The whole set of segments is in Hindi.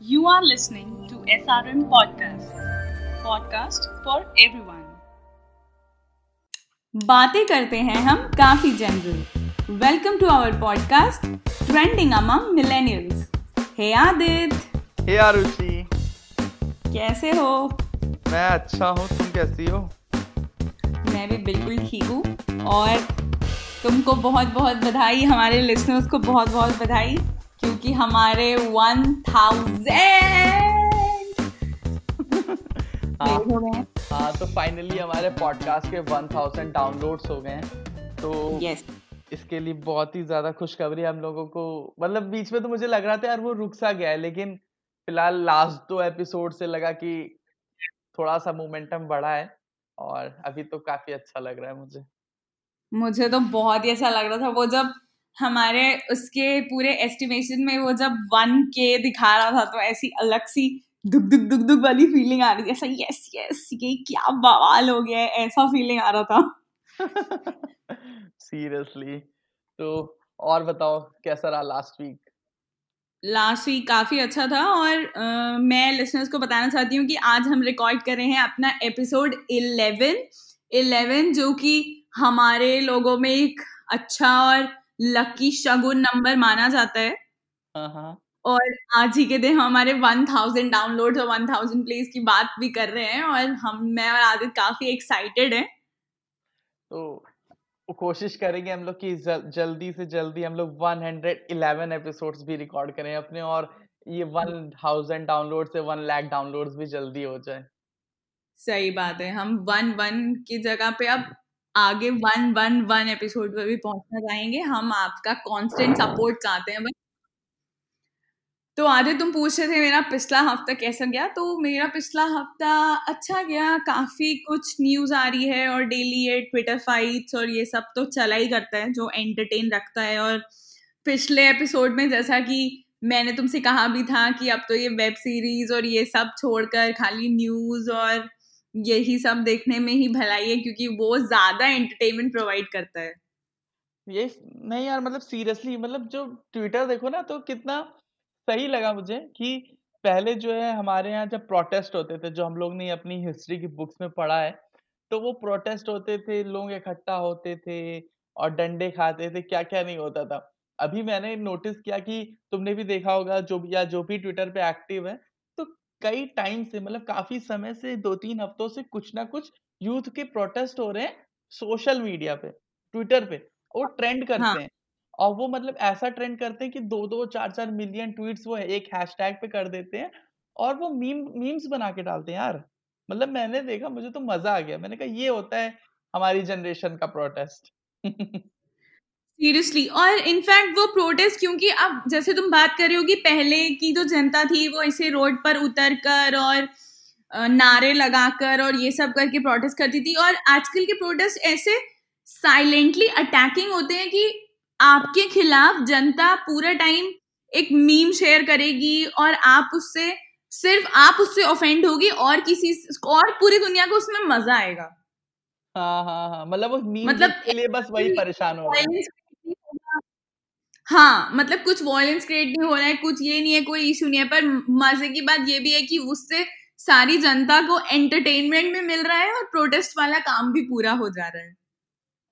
You are listening to SRM Podcast, podcast for everyone. बातें करते हैं हम काफ़ी general welcome to our podcast trending among millennials hey Aditya hey Arushi कैसे हो? मैं अच्छा हूँ तुम कैसी हो? मैं भी बिल्कुल ठीक हूँ। और तुमको बहुत बहुत बधाई हमारे लिसनर्स को बहुत बहुत बधाई। क्योंकि हमारे वन थाउज़ेंड हाँ। हो। तो फाइनली हमारे पॉडकास्ट के 1000 डाउनलोड्स हो गए हैं। तो यस इसके लिए बहुत ही ज़्यादा खुशखबरी हम लोगों को। मतलब बीच में तो मुझे लग रहा था यार वो रुक सा गया है लेकिन फ़िलहाल लास्ट दो एपिसोड से लगा कि थोड़ा सा मोमेंटम बढ़ा है और अभी तो काफ़ी अच्छा लग रहा है मुझे। मुझे तो बहुत ही अच्छा लग रहा था। वो जब हमारे उसके पूरे एस्टिमेशन में वो जब वन के दिखा रहा था तो ऐसी अलग सी दुख दुख दुख दुख वाली फीलिंग आ रही थी। ऐसा यस यस ये क्या बवाल हो गया है ऐसा फीलिंग आ रहा था। सीरियसली तो और बताओ कैसा रहा लास्ट वीक लास्ट वीक काफ़ी अच्छा था और अ, मैं लिसनर्स को बताना चाहती हूँ कि आज हम रिकॉर्ड कर रहे हैं अपना एपिसोड 11 11 जो कि हमारे लोगों में एक अच्छा और लकी शगुन नंबर माना जाता है। हाँ हाँ। और आज ही के दिन हमारे 1000 डाउनलोड्स और 1000 प्लेस की बात भी कर रहे हैं और हम मैं और आदित्य काफ़ी एक्साइटेड हैं। तो कोशिश करेंगे हम लोग कि जल, जल्दी से जल्दी हम लोग 111 एपिसोड्स भी रिकॉर्ड करें अपने और ये 1000 डाउनलोड से 1 लाख डाउनलोड्स भी जल्दी हो जाए। सही बात है हम वन वन की जगह पे अब आगे वन वन वन एपिसोड पे भी पहुँचना चाहेंगे। हम आपका कांस्टेंट सपोर्ट चाहते हैं बस। तो आधे तुम पूछ रहे थे मेरा पिछला हफ़्ता कैसा गया? तो मेरा पिछला हफ़्ता अच्छा गया। काफ़ी कुछ न्यूज़ आ रही है और डेली ये ट्विटर फाइट्स और ये सब तो चला ही करता है, जो एंटरटेन रखता है। और पिछले एपिसोड में जैसा कि मैंने तुमसे कहा भी था कि अब तो ये वेब सीरीज़ और ये सब छोड़कर खाली न्यूज़ और यही सब देखने में ही भलाई है क्योंकि वो ज़्यादा एंटरटेनमेंट प्रोवाइड करता है। ये नहीं यार मतलब सीरियसली मतलब जो ट्विटर देखो ना तो कितना सही लगा मुझे कि पहले जो है हमारे यहाँ जब प्रोटेस्ट होते थे, जो हम लोग ने अपनी हिस्ट्री की बुक्स में पढ़ा है तो वो प्रोटेस्ट होते थे, लोग इकट्ठा होते थे और डंडे खाते थे क्या क्या नहीं होता था। अभी मैंने नोटिस किया कि तुमने भी देखा होगा, जो या जो भी ट्विटर पे एक्टिव है कई टाइम से मतलब काफ़ी समय से दो तीन हफ्तों से कुछ ना कुछ यूथ के प्रोटेस्ट हो रहे हैं सोशल मीडिया पे ट्विटर पे वो ट्रेंड करते हाँ। हैं और वो मतलब ऐसा ट्रेंड करते हैं कि दो दो चार चार मिलियन ट्वीट्स वो एक हैशटैग पे कर देते हैं और वो मीम मीम्स बना के डालते हैं यार। मतलब मैंने देखा मुझे तो मज़ा आ गया। मैंने कहा ये होता है हमारी जनरेशन का प्रोटेस्ट। सीरियसली और इनफैक्ट वो प्रोटेस्ट क्योंकि अब जैसे तुम बात कर रहे हो कि पहले की जो जनता थी वो ऐसे रोड पर उतर कर और नारे लगाकर और ये सब करके प्रोटेस्ट करती थी और आजकल के प्रोटेस्ट ऐसे साइलेंटली अटैकिंग होते हैं कि आपके खिलाफ जनता पूरा टाइम एक मीम शेयर करेगी और आप उससे सिर्फ़ आप उससे ऑफेंड होगी और किसी और पूरी दुनिया को उसमें मज़ा आएगा। हाँ हाँ हाँ। मतलब वो मीम मतलब के लिए बस वही परेशान हो रहे हैं violence create नहीं होगा। हाँ मतलब कुछ वॉयलेंस क्रिएट नहीं हो रहा है, कुछ ये नहीं है, कोई इशू नहीं है, पर मज़े की बात ये भी है कि उससे सारी जनता को एंटरटेनमेंट भी मिल रहा है और प्रोटेस्ट वाला काम भी पूरा हो जा रहा है।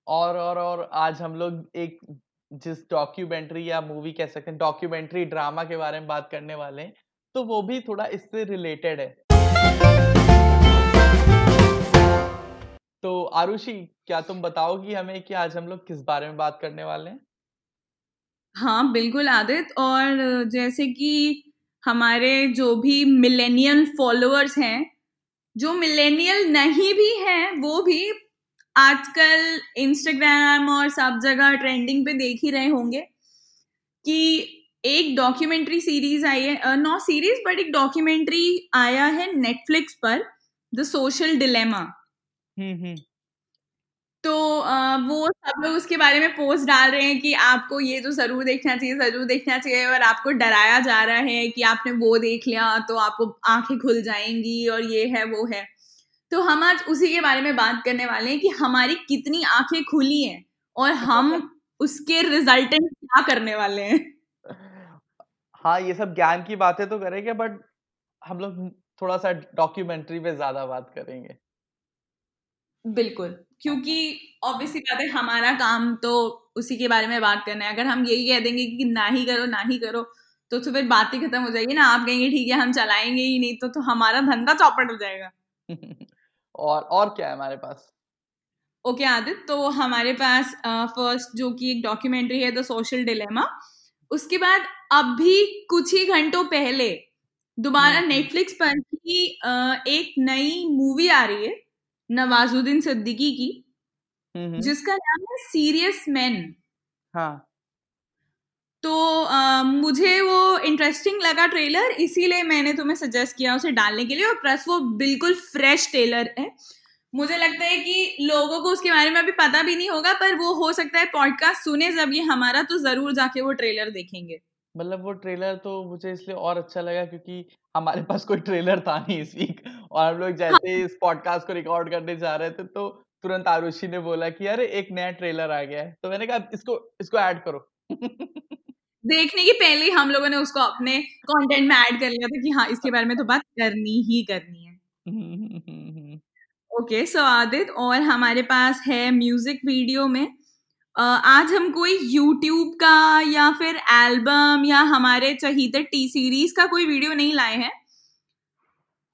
और और और आज हम लोग एक जिस डॉक्यूमेंट्री या मूवी कह सकते हैं डॉक्यूमेंट्री ड्रामा के बारे में बात करने वाले हैं तो वो भी थोड़ा इससे रिलेटेड है। तो आरुषि, क्या तुम बताओगी हमें कि आज हम लोग किस बारे में बात करने वाले हैं? हाँ बिल्कुल आदित। और जैसे कि हमारे जो भी मिलेनियल फॉलोअर्स हैं, जो मिलेनियल नहीं भी हैं, वो भी आजकल इंस्टाग्राम और सब जगह ट्रेंडिंग पे देख ही रहे होंगे कि एक डॉक्यूमेंट्री सीरीज़ आई है। नॉट सीरीज़ बट एक डॉक्यूमेंट्री आया है नेटफ्लिक्स पर द सोशल डिलेमा तो वो सब लोग उसके बारे में पोस्ट डाल रहे हैं कि आपको ये तो ज़रूर देखना चाहिए ज़रूर देखना चाहिए और आपको डराया जा रहा है कि आपने वो देख लिया तो आपको आँखें खुल जाएँगी और ये है वो है। तो हम आज उसी के बारे में बात करने वाले हैं कि हमारी कितनी आँखें खुली हैं और हम उसके रिजल्टेंट क्या करने वाले हैं। हाँ ये सब ज्ञान की बातें तो करेंगे बट हम लोग थोड़ा सा डॉक्यूमेंट्री पे ज़्यादा बात करेंगे। बिल्कुल क्योंकि ऑब्वियसली बात है हमारा काम तो उसी के बारे में बात करना है। अगर हम यही कह देंगे कि ना ही करो ना ही करो तो तो फिर बात ही खत्म हो जाएगी ना। आप कहेंगे ठीक है हम चलाएँगे ही नहीं। तो तो हमारा धंधा चौपट हो जाएगा। और और क्या है हमारे पास? ओके okay, आदित्य तो हमारे पास फ़र्स्ट uh, जो कि एक डॉक्यूमेंट्री है द सोशल डिलेमा उसके बाद अभी कुछ ही घंटों पहले दोबारा नेटफ्लिक्स पर ही एक नई मूवी आ रही है। नवाजुद्दीन सिद्दीकी की जिसका नाम है सीरियस मैन। हाँ। तो आ, मुझे वो इंटरेस्टिंग लगा ट्रेलर इसीलिए मैंने तुम्हें सजेस्ट किया उसे डालने के लिए और प्लस वो बिल्कुल फ्रेश ट्रेलर है। मुझे लगता है कि लोगों को उसके बारे में अभी पता भी नहीं होगा पर वो हो सकता है पॉडकास्ट सुने जब ये हमारा तो ज़रूर जाके वो ट्रेलर देखेंगे। मतलब वो ट्रेलर तो मुझे इसलिए और अच्छा लगा क्योंकि हमारे पास कोई ट्रेलर था नहीं इस वीक और हम लोग जैसे हाँ। इस पॉडकास्ट को रिकॉर्ड करने जा रहे थे तो तुरंत आरुषि ने बोला कि अरे एक नया ट्रेलर आ गया है। तो मैंने कहा इसको इसको ऐड करो। देखने की पहले हम लोगों ने उसको अपने कंटेंट में ऐड कर लिया था कि हाँ इसके बारे में तो बात करनी ही करनी है। ओके सो आदित और हमारे पास है म्यूज़िक वीडियो में। आज हम कोई यूट्यूब का या फिर एल्बम या हमारे चहीते टी सीरीज़ का कोई वीडियो नहीं लाए हैं।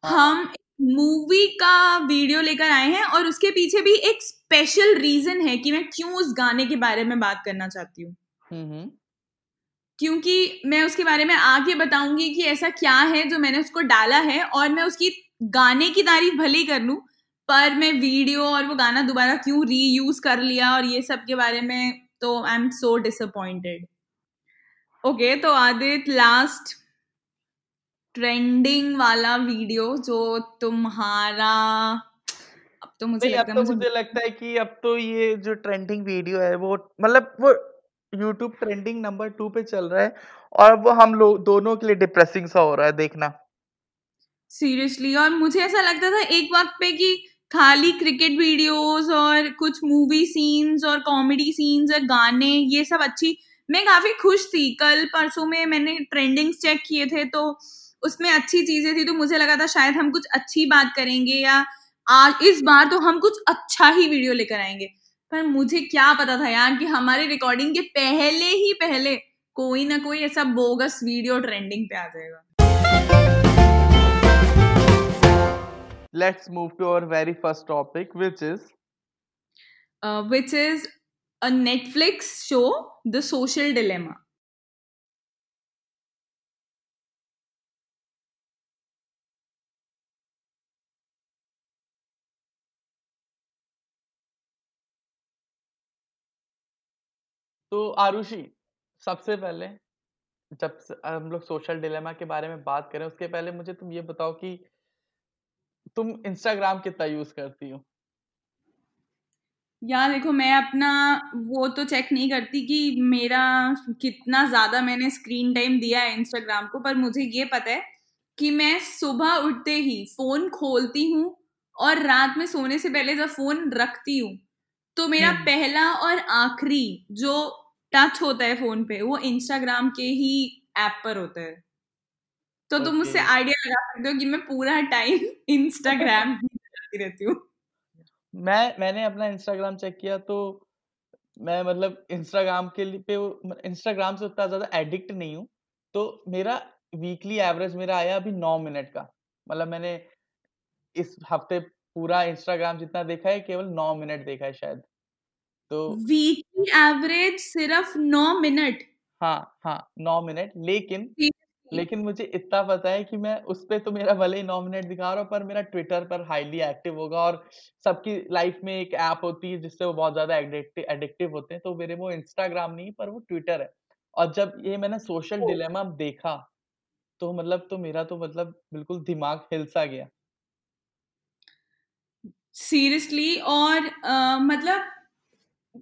हाँ। हम मूवी का वीडियो लेकर आए हैं और उसके पीछे भी एक स्पेशल रीजन है कि मैं क्यों उस गाने के बारे में बात करना चाहती हूँ। क्योंकि मैं उसके बारे में आगे बताऊँगी कि ऐसा क्या है जो मैंने उसको डाला है और मैं उसकी गाने की तारीफ़ भले ही कर लूँ पर मैं वीडियो और वो गाना दोबारा क्यों रीयूज कर लिया और ये सब के बारे में तो I am so disappointed okay तो आदित्य लास्ट ट्रेंडिंग वाला वीडियो जो तुम्हारा अब तो मुझे लगता, अब तो मुझे लगता है कि अब तो ये जो ट्रेंडिंग वीडियो है वो मतलब वो यूट्यूब ट्रेंडिंग नंबर टू पे चल रहा है और वो हम लोग दोनों के लिए डिप्रेसिंग सा हो रहा है देखना। सीरियसली और मुझे ऐसा लगता था एक वक्त पे कि खाली क्रिकेट वीडियोस और कुछ मूवी सीन्स और कॉमेडी सीन्स और गाने ये सब अच्छी मैं काफ़ी खुश थी। कल परसों में मैंने ट्रेंडिंग्स चेक किए थे तो उसमें अच्छी चीज़ें थी तो मुझे लगा था शायद हम कुछ अच्छी बात करेंगे या आज इस बार तो हम कुछ अच्छा ही वीडियो लेकर आएँगे। पर मुझे क्या पता था यार कि हमारी रिकॉर्डिंग के पहले ही पहले कोई ना कोई ऐसा बोगस वीडियो ट्रेंडिंग पे आ जाएगा। Let's move to our very first topic, which is? Uh, which is a Netflix show, The Social Dilemma. तो आरुषि, सबसे पहले जब हम लोग सोशल डिलेमा के बारे में बात करें, उसके पहले मुझे तुम ये बताओ कि तुम इंस्टाग्राम कितना यूज़ करती हो? यार देखो, मैं अपना वो तो चेक नहीं करती कि मेरा कितना ज़्यादा मैंने स्क्रीन टाइम दिया है इंस्टाग्राम को, पर मुझे ये पता है कि मैं सुबह उठते ही फ़ोन खोलती हूँ और रात में सोने से पहले जब फ़ोन रखती हूँ तो मेरा हम्म। पहला और आखिरी जो टच होता है फ़ोन पे वो इंस्टाग्राम के ही ऐप पर होता है। तो तुम मुझसे आइडिया लगा सकते हो कि मैं पूरा टाइम इंस्टाग्राम ही रहती हूँ। मैं मैंने अपना इंस्टाग्राम चेक किया तो मैं मतलब इंस्टाग्राम के लिए पे इंस्टाग्राम से उतना ज़्यादा एडिक्ट नहीं हूँ। तो मेरा वीकली एवरेज मेरा आया अभी नौ मिनट का। मतलब मैंने इस हफ़्ते पूरा इंस्टाग्राम जितना देखा है केवल नौ मिनट देखा है शायद। तो वीकली एवरेज सिर्फ़ नौ मिनट। हाँ हाँ नौ मिनट लेकिन लेकिन मुझे इतना पता है कि मैं उस पे तो मेरा भले ही नौ मिनट दिखा रहा हूँ पर मेरा ट्विटर पर हाईली एक्टिव होगा और सबकी लाइफ में एक ऐप होती है जिससे वो बहुत ज़्यादा एडिक्टिव होते हैं तो मेरे वो इंस्टाग्राम नहीं पर वो ट्विटर है। और जब ये मैंने सोशल डिलेमा देखा तो मतलब तो मेरा तो मतलब बिल्कुल दिमाग हिल सा गया। सीरियसली और आ, मतलब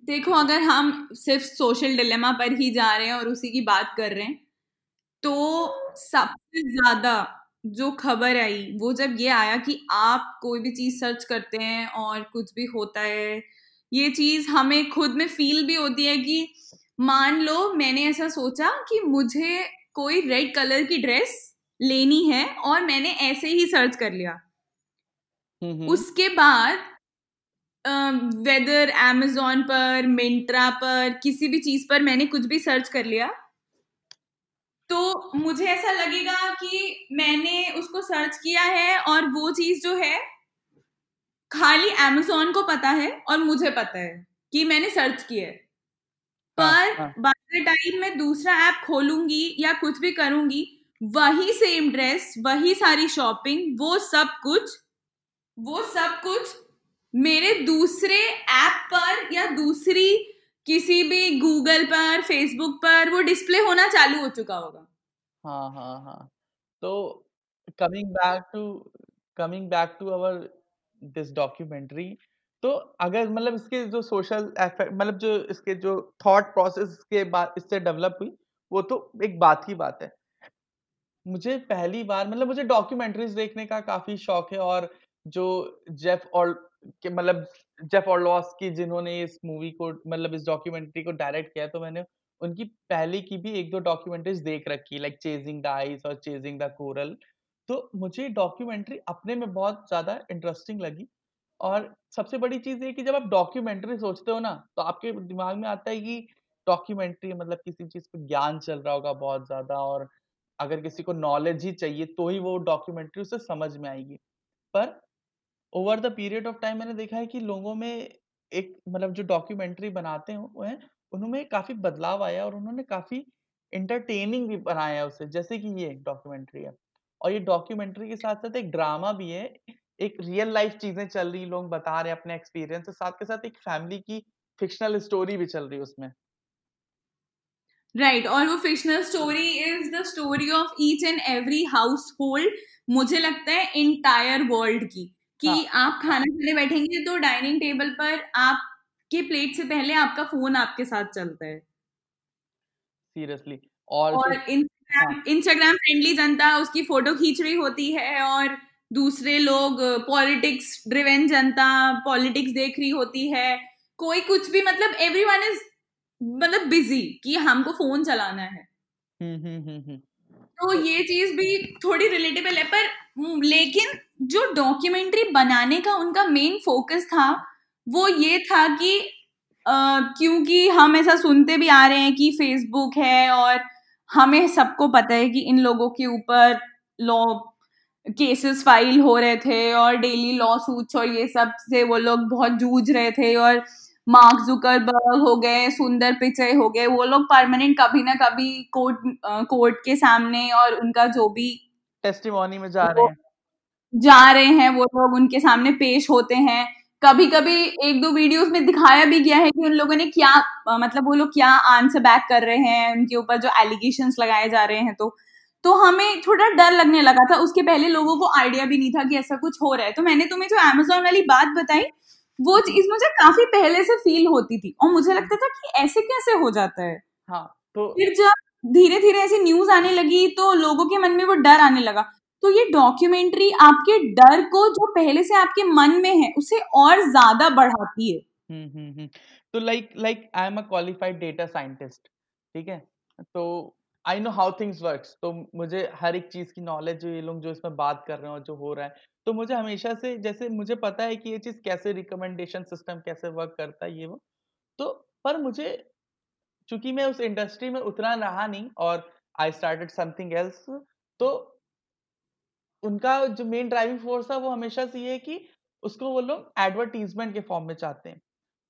देखो अगर हम सिर्फ़ सोशल डिलेमा पर ही जा रहे हैं और उसी की बात कर रहे हैं तो सबसे ज़्यादा जो खबर आई वो जब ये आया कि आप कोई भी चीज़ सर्च करते हैं और कुछ भी होता है ये चीज़ हमें खुद में फील भी होती है कि मान लो मैंने ऐसा सोचा कि मुझे कोई रेड कलर की ड्रेस लेनी है और मैंने ऐसे ही सर्च कर लिया। उसके बाद वेदर amazon पर मिंत्रा पर किसी भी चीज़ पर मैंने कुछ भी सर्च कर लिया तो मुझे ऐसा लगेगा कि मैंने उसको सर्च किया है और वो चीज़ जो है खाली amazon को पता है और मुझे पता है कि मैंने सर्च किया है हाँ, पर हाँ। बाय टाइम मैं दूसरा ऐप खोलूँगी या कुछ भी करूँगी वही सेम ड्रेस वही सारी शॉपिंग वो सब कुछ वो सब कुछ मेरे दूसरे ऐप पर या दूसरी किसी भी गूगल पर, फेसबुक पर वो डिस्प्ले होना चालू हो चुका होगा। हाँ हाँ हाँ। तो coming back to, coming back to our this documentary तो अगर मतलब इसके जो सोशल एफेक्ट मतलब जो इसके जो थॉट प्रोसेस के बाद इससे डेवलप हुई, वो तो एक बात की बात है। मुझे पहली बार मतलब मुझे डॉक्यूमेंट्रीज देखने का काफ़ी शौक है और जो जेफ और के मतलब जेफ और लॉस की जिन्होंने इस मूवी को मतलब इस डॉक्यूमेंट्री को डायरेक्ट किया तो मैंने उनकी पहले की भी एक दो डॉक्यूमेंट्रीज देख रखी लाइक चेजिंग द आइस और चेजिंग द कोरल तो मुझे डॉक्यूमेंट्री अपने में बहुत ज़्यादा इंटरेस्टिंग लगी। और सबसे बड़ी चीज़ ये कि जब आप डॉक्यूमेंट्री सोचते हो ना तो आपके दिमाग में आता है कि डॉक्यूमेंट्री मतलब किसी चीज़ पे ज्ञान चल रहा होगा बहुत ज़्यादा और अगर किसी को नॉलेज ही चाहिए तो ही वो डॉक्यूमेंट्री उसे समझ में आएगी। पर over the period of time मैंने देखा है कि लोगों में एक मतलब जो डॉक्यूमेंट्री बनाते हैं उनमें काफ़ी बदलाव आया और उन्होंने काफ़ी इंटरटेनिंग भी बनाया उसे। जैसे कि ये एक डॉक्यूमेंट्री है। और ये डॉक्यूमेंट्री के साथ साथ एक ड्रामा भी है। एक रियल लाइफ चीज़ें चल रही लोग बता रहे अपने एक्सपीरियंस साथ के साथ एक फैमिली की फिक्शनल स्टोरी भी चल रही है उसमें। राइट right, और वो fictional story is the story of each and every household मुझे लगता है इंटायर वर्ल्ड की। कि हाँ। आप खाना खाने बैठेंगे तो डाइनिंग टेबल पर आपके प्लेट से पहले आपका फ़ोन आपके साथ चलता है। सीरियसली। और, और इंस्टाग्राम इंस्टाग्राम फ्रेंडली जनता उसकी फ़ोटो खींच रही होती है और दूसरे लोग पॉलिटिक्स ड्रिवेन जनता पॉलिटिक्स देख रही होती है। कोई कुछ भी मतलब एवरीवन इज़ मतलब बिज़ी कि हमको फ़ोन चलाना है। हम्म हम्म हम्म तो ये चीज़ भी थोड़ी रिलेटेबल है पर लेकिन जो डॉक्यूमेंट्री बनाने का उनका मेन फोकस था, वो ये था कि क्योंकि हम ऐसा सुनते भी आ रहे हैं कि फेसबुक है और हमें सबको पता है कि इन लोगों के ऊपर लॉ केसेस फ़ाइल हो रहे थे और डेली लॉ सूट्स और ये सबसे वो लोग बहुत जूझ रहे थे और मार्क जुकरबर्ग हो गए, सुंदर पिचय हो गए, वो लोग परमानेंट कभी ना कभी कोर्ट कोर्ट के सामने और उनका जो भी टेस्टिमोनी में जा रहे हैं। जा रहे हैं वो लोग उनके सामने पेश होते हैं। कभी कभी एक दो वीडियोस में दिखाया भी गया है कि उन लोगों ने क्या मतलब वो लोग क्या आंसर बैक कर रहे हैं उनके ऊपर जो एलिगेशंस लगाए जा रहे हैं तो तो हमें थोड़ा डर लगने लगा था। उसके पहले लोगों को आइडिया भी नहीं था कि ऐसा कुछ हो रहा है। तो मैंने तुम्हें जो अमेजोन वाली बात बताई वो चीज़ मुझे काफ़ी पहले से फील होती थी और मुझे लगता था कि ऐसे कैसे हो जाता है। हाँ तो फिर जब धीरे धीरे ऐसी न्यूज़ आने लगी तो लोगों के मन में वो डर आने लगा। तो ये डॉक्यूमेंट्री आपके डर को जो पहले से आपके मन में है, उसे और ज़्यादा बढ़ाती है। हम्म हम्म हम्म। तो like like I am a qualified data scientist ठीक है? तो I know how things works तो मुझे हर एक चीज़ की नॉलेज जो ये लोग जो इसमें बात कर रहे हो जो हो रहा है तो मुझे हमेशा से, जैसे मुझे पता है कि ये चीज़ कैसे रिकमेंडेशन सिस्टम कैसे वर्क करता है, ये वो तो पर मुझे, चूँकि मैं उस इंडस्ट्री में उतना रहा नहीं और आई स्टार्टेड समथिंग एल्स तो उनका जो मेन ड्राइविंग फोर्स था, वो हमेशा से ये है कि उसको वो लोग एडवर्टीजमेंट के फॉर्म में चाहते हैं।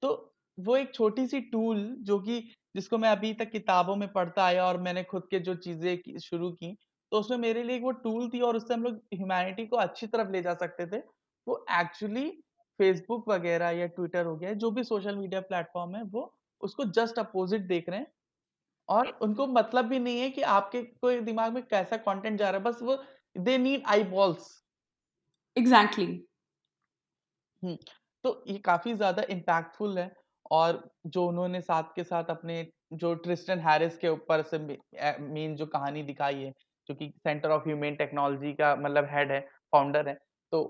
तो वो एक छोटी सी टूल जो कि जिसको मैं अभी तक किताबों में पढ़ता आया और मैंने खुद के जो चीज़ें शुरू की तो उसमें मेरे लिए एक वो टूल थी और उससे हम लोग ह्यूमैनिटी को अच्छी तरफ़ ले जा सकते थे। वो एक्चुअली फेसबुक वगैरह या ट्विटर हो गया, जो भी सोशल मीडिया प्लेटफॉर्म है, वो उसको जस्ट अपोजिट देख रहे हैं। और उनको मतलब भी नहीं है कि आपके कोई दिमाग में कैसा कंटेंट जा रहा है, बस वो they need eyeballs exactly तो ये काफ़ी ज़्यादा इम्पैक्टफुल है और जो उन्होंने साथ के साथ अपने जो ट्रिस्टन हैरिस के ऊपर से मेन जो कहानी दिखाई है जो कि सेंटर ऑफ़ ह्यूमन टेक्नोलॉजी का मतलब हेड है फाउंडर है तो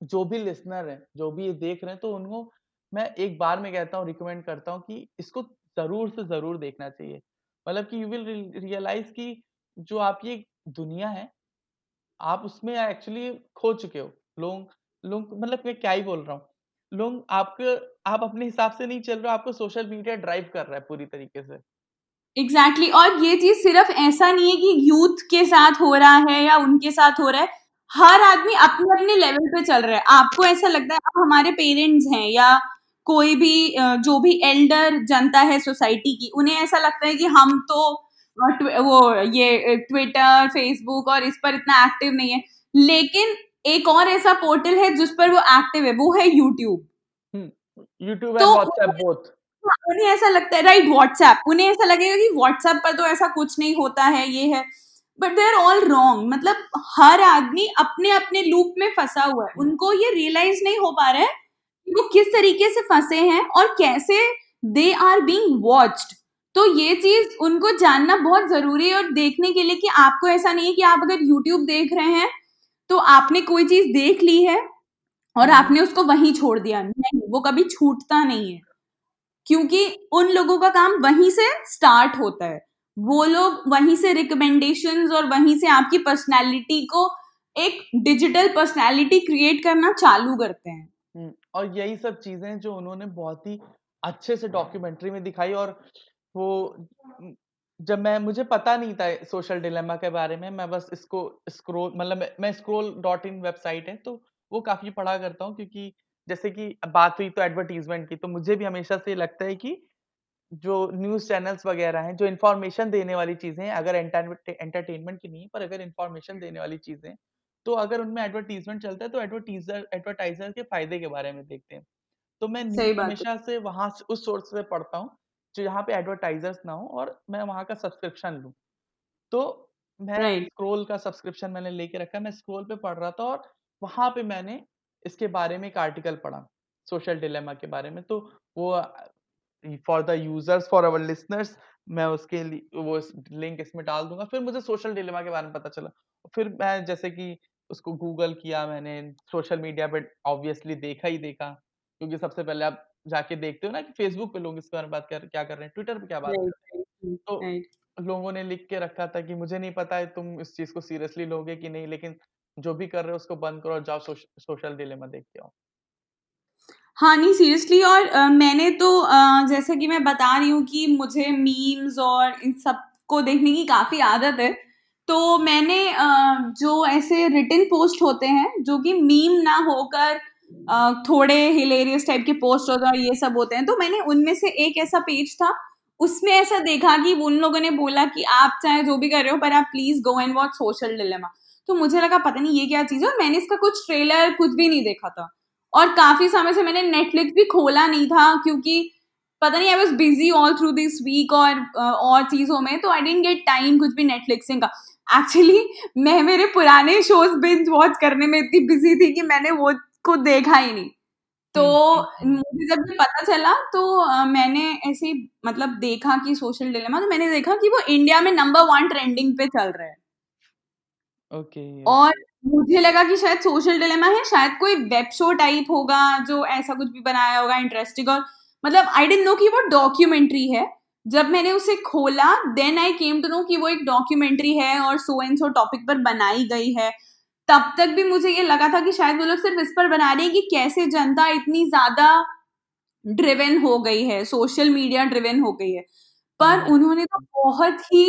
जो भी लिसनर है जो भी ये देख रहे हैं तो उनको मैं एक बार में कहता हूँ रिकमेंड करता हूँ कि इसको ज़रूर से ज़रूर देखना चाहिए। मतलब कि यू विल रियलाइज़ कि जो आपकी एक दुनिया है आप उसमें एक्चुअली खो चुके हो। लोग लोग मतलब मैं क्या ही बोल रहा हूँ। लोग आपके, आप अपने हिसाब से नहीं चल रहे हो, आपको सोशल मीडिया ड्राइव कर रहा है पूरी तरीके से। Exactly exactly. और ये चीज़ सिर्फ़ ऐसा नहीं है कि यूथ के साथ हो रहा है या उनके साथ हो रहा है। हर आदमी अपने अपने लेवल पे चल रहा है। आपको ऐसा लगता है, अब हमारे पेरेंट्स हैं या कोई भी जो भी एल्डर जनता है सोसाइटी की, उन्हें ऐसा लगता है कि हम तो वो ये ट्विटर फेसबुक और इस पर इतना एक्टिव नहीं है। लेकिन एक और ऐसा पोर्टल है जिस पर वो एक्टिव है वो है यूट्यूब यूट्यूब तो व्हाट्सएप उन्हें ऐसा लगता है राइट व्हाट्सएप उन्हें ऐसा लगेगा कि व्हाट्सएप पर तो ऐसा कुछ नहीं होता है ये है। But they are all wrong मतलब हर आदमी अपने अपने लूप में फंसा हुआ है। उनको ये रियलाइज़ नहीं हो पा रहा है कि वो किस तरीके से फंसे हैं और कैसे दे आर बींग वॉच्ड तो ये चीज़ उनको जानना बहुत ज़रूरी है और देखने के लिए कि आपको ऐसा नहीं है कि आप अगर यूट्यूब देख रहे हैं तो आपने कोई चीज़ देख ली है और हम्म। आपने उसको वहीं छोड़ दिया। नहीं वो कभी छूटता नहीं है। क्योंकि उन लोगों का काम वहीं से स्टार्ट होता है। वो लोग वहीं से रिकमेंडेशन और वहीं से आपकी पर्सनैलिटी को एक डिजिटल पर्सनैलिटी क्रिएट करना चालू करते हैं। हम्म, और यही सब चीज़ें जो उन्होंने बहुत ही अच्छे से डॉक्यूमेंट्री में दिखाई और वो जब मैं मुझे पता नहीं था सोशल डिलेमा के बारे में मैं बस इसको स्क्रोल मतलब मैं स्क्रोल डॉट इन वेबसाइट है तो वो काफ़ी पढ़ा करता हूँ क्योंकि जैसे कि बात हुई तो एडवर्टीजमेंट की तो मुझे भी हमेशा से लगता है कि जो न्यूज़ चैनल्स वगैरह हैं, जो इन्फॉर्मेशन देने वाली चीज़ें हैं, अगर एंटरटेनमेंट की नहीं पर अगर इन्फॉर्मेशन देने वाली चीज़ें, तो अगर उनमें एडवर्टीजमेंट चलता है तो एडवर्टीज़र एडवर्टाइज़र के फ़ायदे के बारे में देखते हैं। तो मैं हमेशा से वहाँ उस सोर्स से पढ़ता हूँ, जो यहाँ पे एडवर्टाइज़र्स ना हो और मैं वहाँ का सब्सक्रिप्शन लूँ। तो मैं स्क्रोल का सब्सक्रिप्शन मैंने लेके रखा मैं स्क्रोल पे पढ़ रहा था और वहाँ पे मैंने इसके बारे में एक आर्टिकल पढ़ा, सोशल डिलेमा के बारे में। तो वो for the users for our listeners मैं उसके लिए वो लिंक इसमें डाल दूँगा फिर मुझे सोशल डिलेमा के बारे में पता चला फिर मैं जैसे कि उसको गूगल किया मैंने सोशल मीडिया पे ऑब्वियसली देखा ही देखा क्योंकि सबसे पहले आप जाके देखते हो ना कि फेसबुक पे लोग इस बारे में बात कर क्या कर रहे हैं ट्विटर पे क्या बात कर रहे हैं? तो लोगों ने लिख के रखा था कि मुझे नहीं पता है तुम इस चीज़ को सीरियसली लोगे कि नहीं लेकिन जो भी कर रहे हो उसको बंद करो और जाओ सोशल डिलेमा देख के आओ हाँ नहीं सीरियसली और आ, मैंने तो आ, जैसा कि मैं बता रही हूँ कि मुझे मीम्स और इन सबको देखने की काफ़ी आदत है। तो मैंने आ, जो ऐसे रिटर्न पोस्ट होते हैं जो कि मीम ना होकर थोड़े हिलेरियस टाइप के पोस्ट होते हैं और ये सब होते हैं। तो मैंने उनमें से एक ऐसा पेज था, उसमें ऐसा देखा कि उन लोगों ने बोला कि आप चाहे जो भी कर रहे हो, पर आप please go and watch social dilemma तो मुझे लगा, पता नहीं ये क्या चीज़ है? और मैंने इसका कुछ ट्रेलर कुछ भी नहीं देखा था। और काफ़ी समय से मैंने नेटफ्लिक्स भी खोला नहीं था, क्योंकि पता नहीं I was busy all through this week और और चीज़ों में तो आई डेंट गेट टाइम कुछ भी नेटफ्लिक्सिंग का। एक्चुअली मैं मेरे पुराने शोज़ बिंज वॉच करने में इतनी बिज़ी थी कि मैंने वो को देखा ही नहीं। तो। मुझे जब ये पता चला तो आ, मैंने ऐसे मतलब देखा कि सोशल डिलेमा तो मैंने देखा कि वो इंडिया में नंबर वन ट्रेंडिंग पे चल रहा है। ओके। okay, और मुझे लगा कि शायद सोशल डिलेमा है शायद कोई वेब शो टाइप होगा जो ऐसा कुछ भी बनाया होगा इंटरेस्टिंग और मतलब आई डेंट नो कि वो डॉक्यूमेंट्री है। जब मैंने उसे खोला then I came to know कि वो एक डॉक्यूमेंट्री है और सो एंड सो टॉपिक पर बनाई गई है। तब तक भी मुझे ये लगा था कि शायद वो लोग सिर्फ़ इस पर बना रहे हैं कि कैसे जनता इतनी ज़्यादा ड्रिवेन हो गई है सोशल मीडिया ड्रिवेन हो गई है। पर हम्म। उन्होंने तो बहुत ही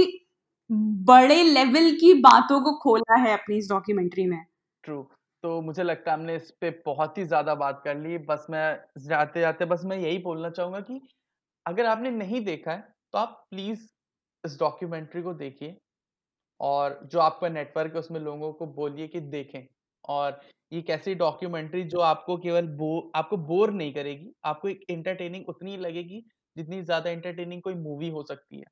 बड़े लेवल की बातों को खोला है अपनी इस डॉक्यूमेंट्री में। ट्रू तो मुझे लगता है हमने इस पे बहुत ही ज़्यादा बात कर ली। बस मैं जाते जाते बस मैं यही बोलना चाहूँगा कि अगर आपने नहीं देखा है तो आप प्लीज़ इस डॉक्यूमेंट्री को देखिए। और जो आपका नेटवर्क है उसमें लोगों को बोलिए कि देखें। और ये कैसी डॉक्यूमेंट्री जो आपको केवल बो आपको बोर नहीं करेगी आपको एक एंटरटेनिंग उतनी लगेगी जितनी ज़्यादा एंटरटेनिंग कोई मूवी हो सकती है।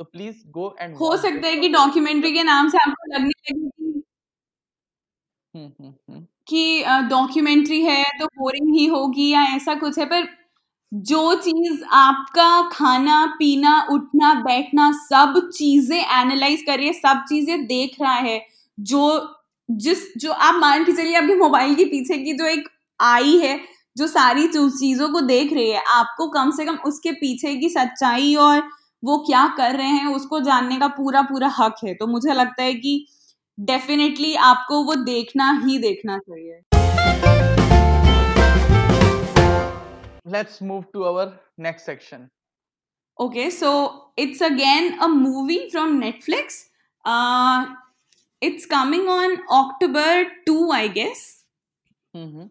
तो प्लीज़ गो एंड हो सकता है कि डॉक्यूमेंट्री के नाम से आपको लगने लगे कि हम्म, हम्म, हम्म। कि डॉक्यूमेंट्री है तो बोरिंग ही होगी या ऐसा कुछ है पर जो चीज़ आपका खाना, पीना, उठना, बैठना, सब चीज़ें एनालाइज कर रही है, सब चीज़ें देख रहा है, जो जिस, जो आप मान के चलिए अभी मोबाइल के पीछे की जो एक आई है, जो सारी चीज़ों को देख रही है, आपको कम से कम उसके पीछे की सच्चाई और वो क्या कर रहे हैं, उसको जानने का पूरा पूरा हक है। तो मुझे लगता है कि डेफिनेटली आपको वो देखना ही देखना चाहिए। Let's move to our next section. Okay, so it's again a movie from Netflix. Uh, it's coming on October 2, I guess. हम्म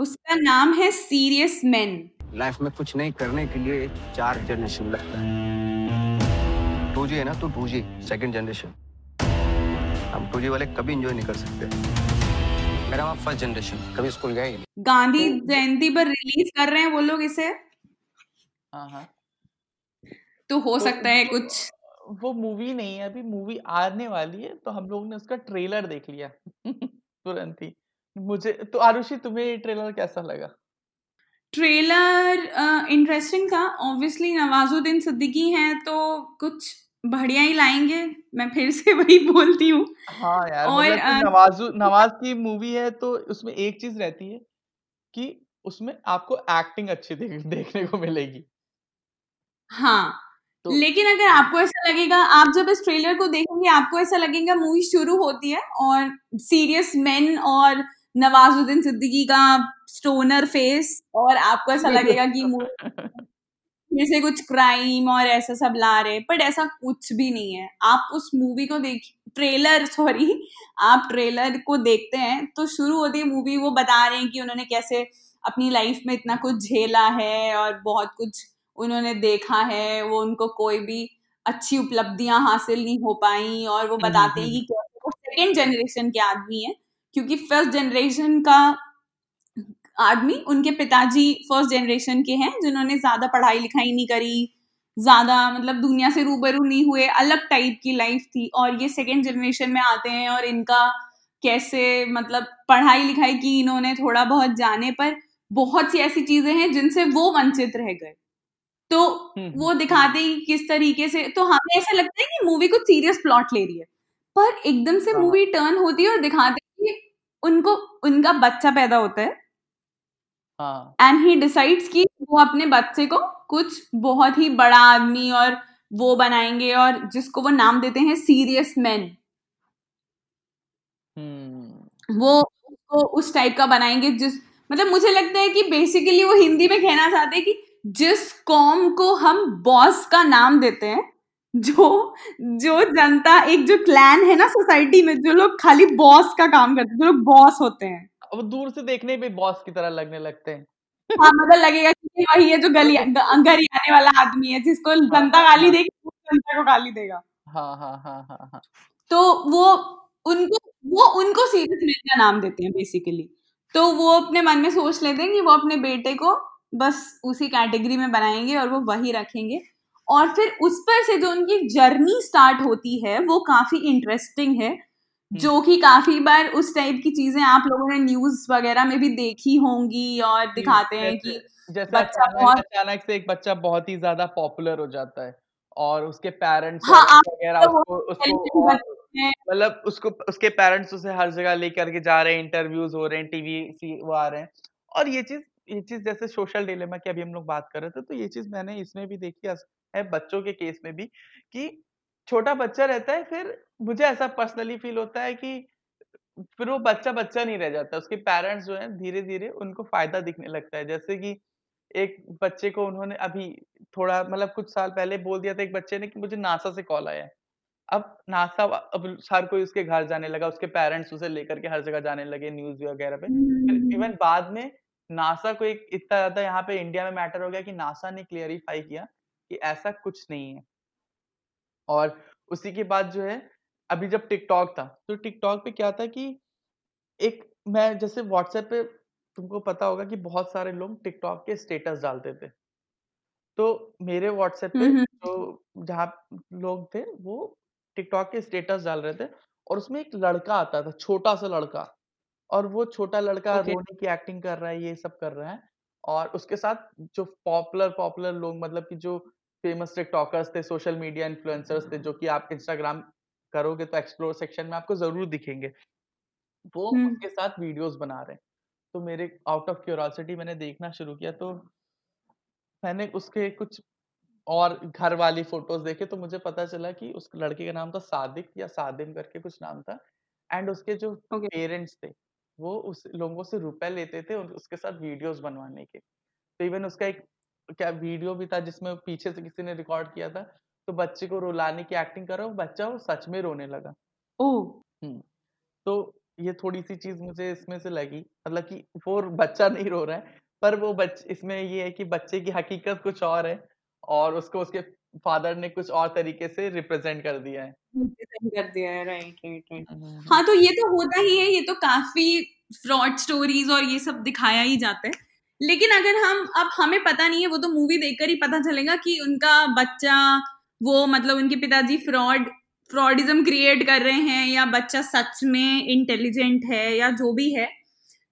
उसका नाम है सीरियस मैन लाइफ में कुछ नहीं करने के लिए चार जनरेशन लगता है टू है ना तो टू जी सेकेंड जनरेशन हम टू वाले कभी एंजॉय नहीं कर सकते मेरा वहाँ फ़र्स्ट जनरेशन कभी स्कूल गया ही नहीं। गांधी जयंती पर रिलीज़ कर रहे हैं वो लोग इसे? हाँ हाँ। तो हो तो सकता है कुछ। वो मूवी नहीं है अभी मूवी आने वाली है तो हम लोग ने उसका ट्रेलर देख लिया। तुरंत ही। मुझे तो आरुषि तुम्हें ट्रेलर कैसा लगा? ट्रेलर इंटरेस्टिंग था। ऑब्वियसली नवाजुद्दीन सिद्दीकी हैं तो कुछ बढ़िया ही लाएँगे मैं फिर से वही बोलती हूँ। हाँ यार और, मतलब कि अ, नवाज़ की मूवी है तो उसमें एक चीज़ रहती है कि उसमें आपको एक्टिंग अच्छी देख, देखने को मिलेगी। हाँ तो लेकिन अगर आपको ऐसा लगेगा आप जब इस ट्रेलर को देखेंगे आपको ऐसा लगेगा मूवी शुरू होती है और सीरियस मेन और नवाजुद्दीन सिद्दीकी का स्टोनर फेस और आपको ऐसा लगेगा कि मूवी फिर से कुछ क्राइम और ऐसा सब ला रहे बट ऐसा कुछ भी नहीं है। आप उस मूवी को देख ट्रेलर सॉरी आप ट्रेलर को देखते हैं तो शुरू होती है मूवी वो बता रहे हैं कि उन्होंने कैसे अपनी लाइफ में इतना कुछ झेला है और बहुत कुछ उन्होंने देखा है वो उनको कोई भी अच्छी उपलब्धियाँ हासिल नहीं हो पाई और वो बताते हैं कि कैसे वो सेकेंड जनरेशन के आदमी है क्योंकि फ़र्स्ट जनरेशन का आदमी उनके पिताजी फ़र्स्ट जनरेशन के हैं जिन्होंने ज़्यादा पढ़ाई लिखाई नहीं करी ज़्यादा मतलब दुनिया से रूबरू नहीं हुए अलग टाइप की लाइफ थी। और ये सेकेंड जनरेशन में आते हैं और इनका कैसे मतलब पढ़ाई लिखाई की इन्होंने थोड़ा बहुत जाने पर बहुत सी ऐसी चीज़ें हैं जिनसे वो वंचित रह गए। तो हम्म, वो दिखाते हैं किस तरीके से तो हमें ऐसा लगता है कि मूवी कुछ सीरियस प्लॉट ले रही है पर एकदम से हाँ। मूवी टर्न होती है और दिखाते हैं कि उनको उनका बच्चा पैदा होता है हाँ एंड ही डिसाइड्स कि वो अपने बच्चे को कुछ बहुत ही बड़ा आदमी और वो बनाएँगे और जिसको वो नाम देते हैं सीरियस मैन हम्म। वो उसको उस टाइप का बनाएँगे जिस मतलब मुझे लगता है कि बेसिकली वो हिंदी में कहना चाहते हैं कि जिस कॉम को हम बॉस का नाम देते हैं जो जो जनता एक जो क्लैन है ना सोसाइटी में जो लोग खाली बॉस का काम करते हैं जो लोग बॉस होते हैं। अब दूर से देखने पे बॉस की तरह लगने लगते हैं। हाँ मतलब लगेगा कि वही है जो गली गली आने वाला आदमी है जिसको जनता गाली हाँ। देगी वो जनता को गाली देगा। हाँ हाँ हाँ हाँ हाँ। तो वो उनको वो उनको सीरियस मैन का नाम देते हैं बेसिकली तो वो अपने मन में सोच लेते हैं कि वो अपने बेटे को बस उसी कैटेगरी में बनाएँगे और वो वही रखेंगे। और फिर उस पर से जो उनकी जर्नी स्टार्ट होती है वो काफ़ी इंटरेस्टिंग है। जो कि काफ़ी बार उस टाइप की चीज़ें आप लोगों ने न्यूज़ वगैरह में भी देखी होंगी और दिखाते हैं कि जैसे बच्चा अचानक बहुत- अचानक से एक बच्चा बहुत ही ज़्यादा पॉपुलर हो जाता है और उसके पेरेंट्स हाँ, वगैरह तो उसको उसको talented और बच्चे हैं। मतलब उसको उसके पेरेंट्स उसे हर जगह लेकर के जा रहे हैं इंटरव्यूज़ हो रहे हैं टीवी सी वो आ रहे हैं और ये चीज़ ये चीज़ जैसे सोशल डिलेमा की अभी हम लोग बात कर रहे थे तो ये चीज़ मैंने इसमें भी देखी है बच्चों के केस में भी कि छोटा बच्चा रहता है फिर मुझे ऐसा पर्सनली फील होता है कि फिर वो बच्चा बच्चा नहीं रह जाता उसके पेरेंट्स जो है धीरे धीरे उनको फ़ायदा दिखने लगता है। जैसे कि एक बच्चे को उन्होंने अभी थोड़ा मतलब कुछ साल पहले बोल दिया था एक बच्चे ने कि मुझे नासा से कॉल आया है। अब नासा अब हर कोई उसके घर जाने लगा उसके पेरेंट्स उसे लेकर के हर जगह जाने लगे न्यूज़ वगैरह पे। इवन बाद में नासा को एक इतना ज़्यादा यहाँ पे इंडिया में मैटर हो गया कि नासा ने क्लियरिफाई किया कि ऐसा कुछ नहीं है। और उसी के बाद जो है अभी जब टिकटॉक था तो टिकटॉक पे क्या था कि एक मैं जैसे व्हाट्सएप पे तुमको पता होगा कि बहुत सारे लोग टिकटॉक के स्टेटस डालते थे तो मेरे व्हाट्सएप पे जो जहाँ लोग थे वो टिकटॉक के स्टेटस डाल रहे थे और उसमें एक लड़का आता था छोटा सा लड़का और वो छोटा लड़का Okay. रोने की एक्टिंग कर रहा है ये सब कर रहा है और उसके साथ जो पॉपुलर पॉपुलर लोग मतलब कि जो फ़ेमस टिकटॉकर्स थे सोशल मीडिया इन्फ्लुएंसर्स थे जो कि आप इंस्टाग्राम करोगे तो एक्सप्लोर सेक्शन में आपको ज़रूर दिखेंगे वो हम्म। उसके साथ वीडियोस बना रहे हैं तो मेरे आउट ऑफ़ क्यूरियोसिटी मैंने देखना शुरू किया तो मैंने उसके कुछ और घर वाली फ़ोटोज़ देखे तो मुझे पता चला कि उस लड़के का नाम था सादिक या सादिम करके कुछ नाम था एंड उसके जो Okay. पेरेंट्स थे वो उस लोगों से रुपए लेते थे उसके साथ वीडियोस बनवाने के तो इवन उसका एक क्या वीडियो भी था जिसमें पीछे से किसी ने रिकॉर्ड किया था? तो बच्चे को रुलाने की एक्टिंग कर बच्चा वो सच में रोने लगा। ओ तो ये थोड़ी सी चीज़ मुझे इसमें से लगी मतलब कि वो बच्चा नहीं रो रहा है पर वो बच इसमें ये है कि बच्चे की हकीकत कुछ और है और उसको उसके फादर ने कुछ और तरीके से रिप्रेजेंट कर दिया है। कर दिया है राइट राइट राइट हम्म, हाँ तो ये तो होता ही है ये तो काफ़ी फ्रॉड स्टोरीज और ये सब दिखाया ही जाता है। लेकिन अगर हम, अब हमें पता नहीं है, वो तो मूवी देखकर ही पता चलेगा कि उनका बच्चा वो मतलब उनके पिताजी फ्रॉड फ्रॉडिज्म क्रिएट कर रहे हैं या बच्चा सच में इंटेलिजेंट है या जो भी है।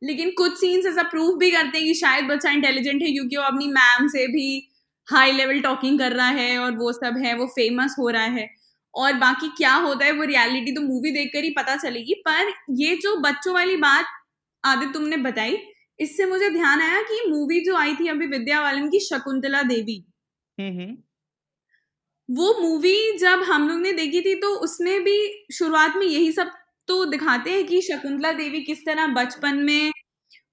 लेकिन कुछ सीन्स ऐसा प्रूव भी करते हैं कि शायद बच्चा इंटेलिजेंट है क्योंकि वो अपनी मैम से भी हाई लेवल टॉकिंग कर रहा है और वो सब है, वो फ़ेमस हो रहा है। और बाकी क्या होता है, वो रियलिटी तो मूवी देखकर ही पता चलेगी, पर ये जो बच्चों वाली बात आदित्य तुमने बताई इससे मुझे ध्यान आया कि मूवी जो आई थी अभी विद्या बालन की शकुंतला देवी। हम्म हम्म। वो मूवी जब हम लोग ने देखी थी तो उसमें भी शुरुआत में यही सब तो दिखाते हैं कि शकुंतला देवी किस तरह बचपन में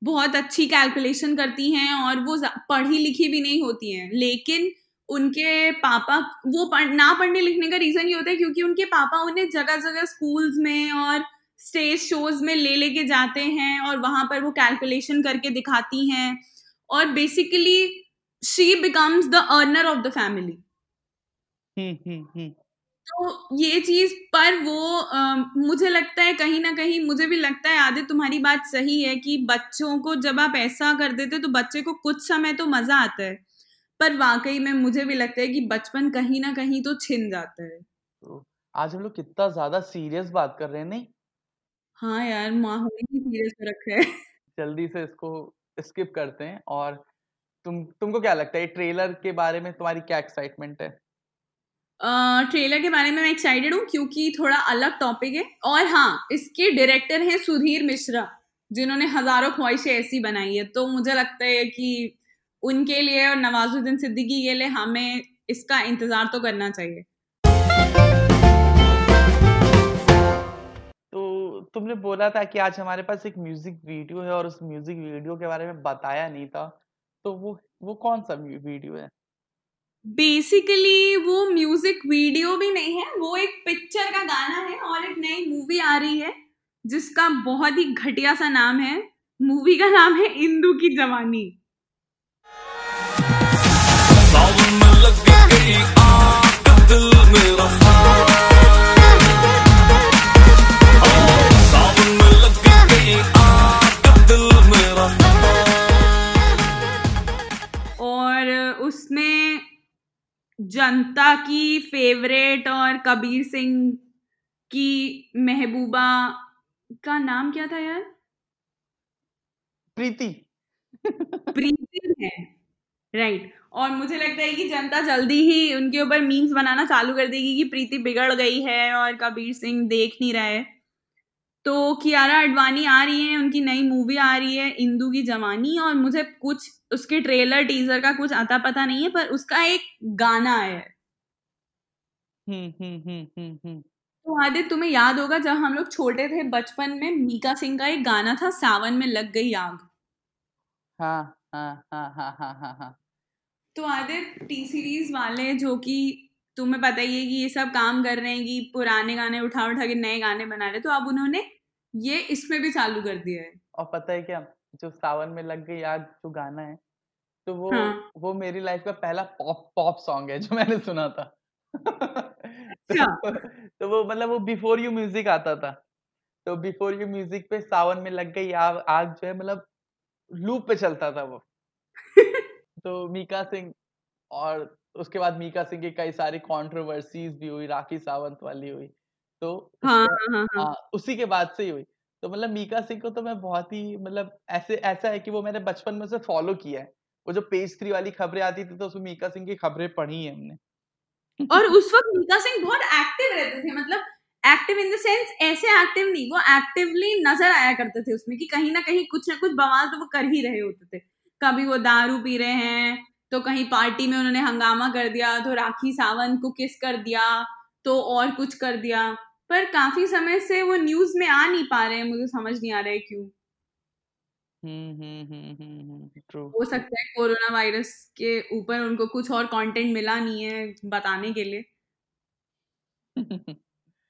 बहुत अच्छी कैलकुलेशन करती हैं और वो पढ़ी लिखी भी नहीं होती हैं। लेकिन उनके पापा वो पढ़, ना पढ़ने लिखने का रीजन ये होता है क्योंकि उनके पापा उन्हें जगह जगह स्कूल्स में और स्टेज शोज़ में ले लेके जाते हैं और वहाँ पर वो कैलकुलेशन करके दिखाती हैं। और basically she becomes the earner of the family hmm hmm hmm. तो ये चीज़ पर वो अम, मुझे लगता है कहीं ना कहीं मुझे भी लगता है आदित्य तुम्हारी बात सही है कि बच्चों को जब आप ऐसा कर देते तो बच्चे को कुछ समय तो मज़ा आता है। पर वाकई में मुझे भी लगता है कि बचपन कहीं ना कहीं तो छिन जाता है। तो आज हम लोग कितना ज़्यादा सीरियस बात कर रहे हैं नहीं? हाँ यार माहौल ही सीरियस हो रखा है। जल्दी से इसको स्किप करते हैं और तुम तुमको क्या लगता है ट्रेलर के बारे में तुम्हारी क्या एक्साइटमेंट है? ट्रेलर uh, के बारे में मैं एक्साइटेड हूँ क्योंकि थोड़ा अलग टॉपिक है और हाँ इसके डायरेक्टर हैं सुधीर मिश्रा जिन्होंने हज़ारों ख्वाहिशें ऐसी बनाई है। तो मुझे लगता है कि उनके लिए और नवाजुद्दीन सिद्दीकी के लिए हमें इसका इंतज़ार तो करना चाहिए। तुमने बोला था कि आज हमारे पास एक म्यूज़िक वीडियो है और उस म्यूज़िक वीडियो के बारे में बताया नहीं था तो वो वो कौन सा वीडियो है? बेसिकली वो म्यूज़िक वीडियो भी नहीं है वो एक पिक्चर का गाना है और एक नई मूवी आ रही है जिसका बहुत ही घटिया सा नाम है। मूवी का नाम है इंदू की जवानी। दिल मेरा जनता की फेवरेट और कबीर सिंह की महबूबा का नाम क्या था यार? प्रीति। प्रीति है। राइट और मुझे लगता है कि जनता जल्दी ही उनके ऊपर मीम्स बनाना चालू कर देगी कि प्रीति बिगड़ गई है और कबीर सिंह देख नहीं रहा है। तो कियारा अडवाणी आ रही है उनकी नई मूवी आ रही है इंदू की जवानी और मुझे कुछ उसके ट्रेलर टीजर का कुछ आता पता नहीं है पर उसका एक गाना है। हम्म हम्म हम्म तो आदित्य तुम्हें याद होगा जब हम लोग छोटे थे बचपन में मीका सिंह का एक गाना था सावन में लग गई आग। हाँ हाँ हाँ हाँ हाँ हाँ हाँ। तो आदित्य टी सीरीज़ वाले जो कि तुम्हें पता ही है कि ये सब काम कर रहे हैं कि पुराने गाने उठा उठा के नए गाने बना रहे तो अब उन्होंने ये इसमें भी चालू कर दिया है। और पता है क्या? जो सावन में लग गई आग जो गाना है तो वो हाँ। वो मेरी लाइफ का पहला पॉप पॉप सॉन्ग है जो मैंने सुना था। अच्छा। तो, तो वो मतलब वो बिफोर यू म्यूज़िक आता था। तो बिफोर यू म्यूज़िक पे सावन में लग गई आग आग जो है मतलब लूप पे चलता था वो। तो मीका सिंह और उसके बाद मीका सिंह की कई सारी कंट्रोवर्सीज भी हुई राखी सावंत वाली हुई तो हाँ हाँ हाँ हाँ। उसी के बाद से ही हुई। तो मतलब मीका सिंह को तो मैं बहुत ही मतलब ऐसे ऐसा है कि वो मैंने बचपन में से फॉलो किया है। वो जो पेज थ्री वाली खबरें आती थी तो उसमें मीका सिंह की खबरें पढ़ी है हमने। और उस वक्त मीका सिंह बहुत एक्टिव रहते थे मतलब एक्टिव इन द सेंस ऐसे एक्टिव नहीं वो एक्टिवली नज़र आया करते थे उसमें कि कहीं ना कहीं कुछ ना कुछ बवाल तो वो कर ही रहे होते थे। कभी वो दारू पी रहे हैं तो कहीं पार्टी में उन्होंने हंगामा कर दिया तो राखी सावंत को किस कर दिया तो और कुछ कर दिया। पर काफ़ी समय से वो न्यूज़ में आ नहीं पा रहे हैं मुझे समझ नहीं आ रहा है क्यों। हम्म हम्म हम्म हो सकता है कोरोना वायरस के ऊपर उनको कुछ और कंटेंट मिला नहीं है बताने के लिए।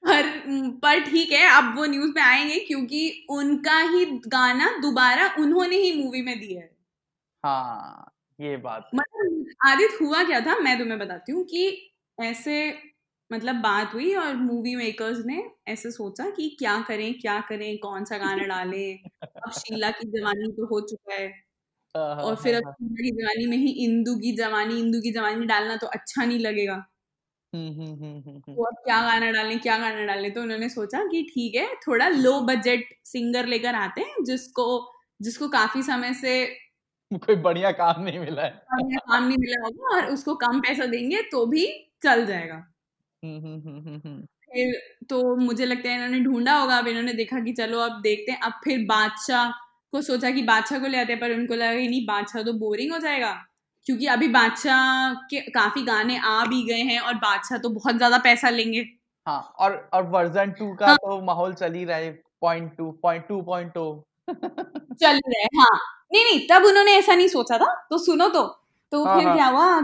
पर पर ठीक है अब वो न्यूज़ में आएँगे क्योंकि उनका ही गाना दोबारा उन्होंने ही मूवी में दिया है। हाँ ये बात मतलब आदित्य हुआ क्या था मैं तुम्हें बताती हूँ कि ऐसे मतलब बात हुई और मूवी मेकर्स ने ऐसे सोचा कि क्या करें क्या करें कौन सा गाना डालें। अब शीला की जवानी तो हो चुका है। हाँ, हाँ, और फिर हाँ, अब हाँ। शीला की जवानी में ही इंदू की जवानी इंदू की जवानी डालना तो अच्छा नहीं लगेगा। हम्म हम्म हम्म तो अब क्या गाना डालें क्या गाना डालें? तो उन्होंने सोचा कि ठीक है थोड़ा लो बजट सिंगर लेकर आते हैं जिसको जिसको काफ़ी समय से कोई बढ़िया काम नहीं मिला है। हमें काम नहीं मिला होगा और उसको कम पैसा देंगे तो भी चल जाएगा। हम्म हम्म हम्म हम्म हम्म। फिर तो मुझे लगता है इन्होंने ढूंढा होगा अब इन्होंने देखा कि चलो अब देखते हैं। अब फिर बादशाह को सोचा कि बादशाह को ले आते हैं पर उनको लगा कि नहीं बादशाह तो बोरिंग हो जाएगा। क्योंकि अभी बादशाह के काफ़ी गाने आ भी गए हैं और बादशाह तो बहुत ज़्यादा पैसा लेंगे। हाँ और और वर्जन टू का हाँ। तो माहौल चल ही रहा है। Point two point two point two चल रहा है हाँ। नहीं नहीं तब उन्होंने ऐसा नहीं सोचा था। तो सुनो तो तो हाँ, फिर हाँ। क्या हुआ